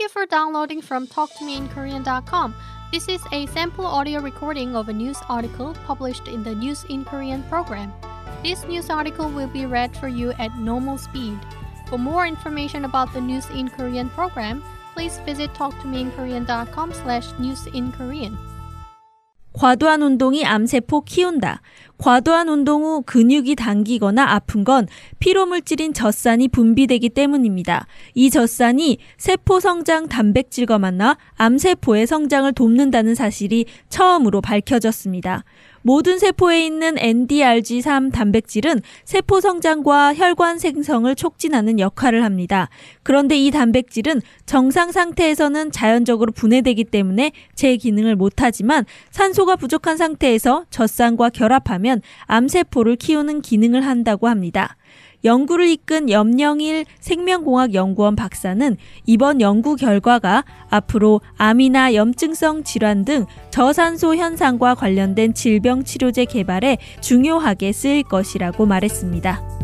Thank you for downloading from talktomeinkorean.com. This is a sample audio recording of a news article published in the News in Korean program. This news article will be read for you at normal speed. For more information about the News in Korean program, please visit talktomeinkorean.com slash newsinkorean. 과도한 운동이 암세포 키운다. 과도한 운동 후 근육이 당기거나 아픈 건 피로물질인 젖산이 분비되기 때문입니다. 이 젖산이 세포 성장 단백질과 만나 암세포의 성장을 돕는다는 사실이 처음으로 밝혀졌습니다. 모든 세포에 있는 NDRG3 단백질은 세포 성장과 혈관 생성을 촉진하는 역할을 합니다. 그런데 이 단백질은 정상 상태에서는 자연적으로 분해되기 때문에 제 기능을 못하지만 산소가 부족한 상태에서 젖산과 결합하면 암세포를 키우는 기능을 한다고 합니다. 연구를 이끈 염영일 생명공학연구원 박사는 이번 연구 결과가 앞으로 암이나 염증성 질환 등 저산소 현상과 관련된 질병 치료제 개발에 중요하게 쓰일 것이라고 말했습니다.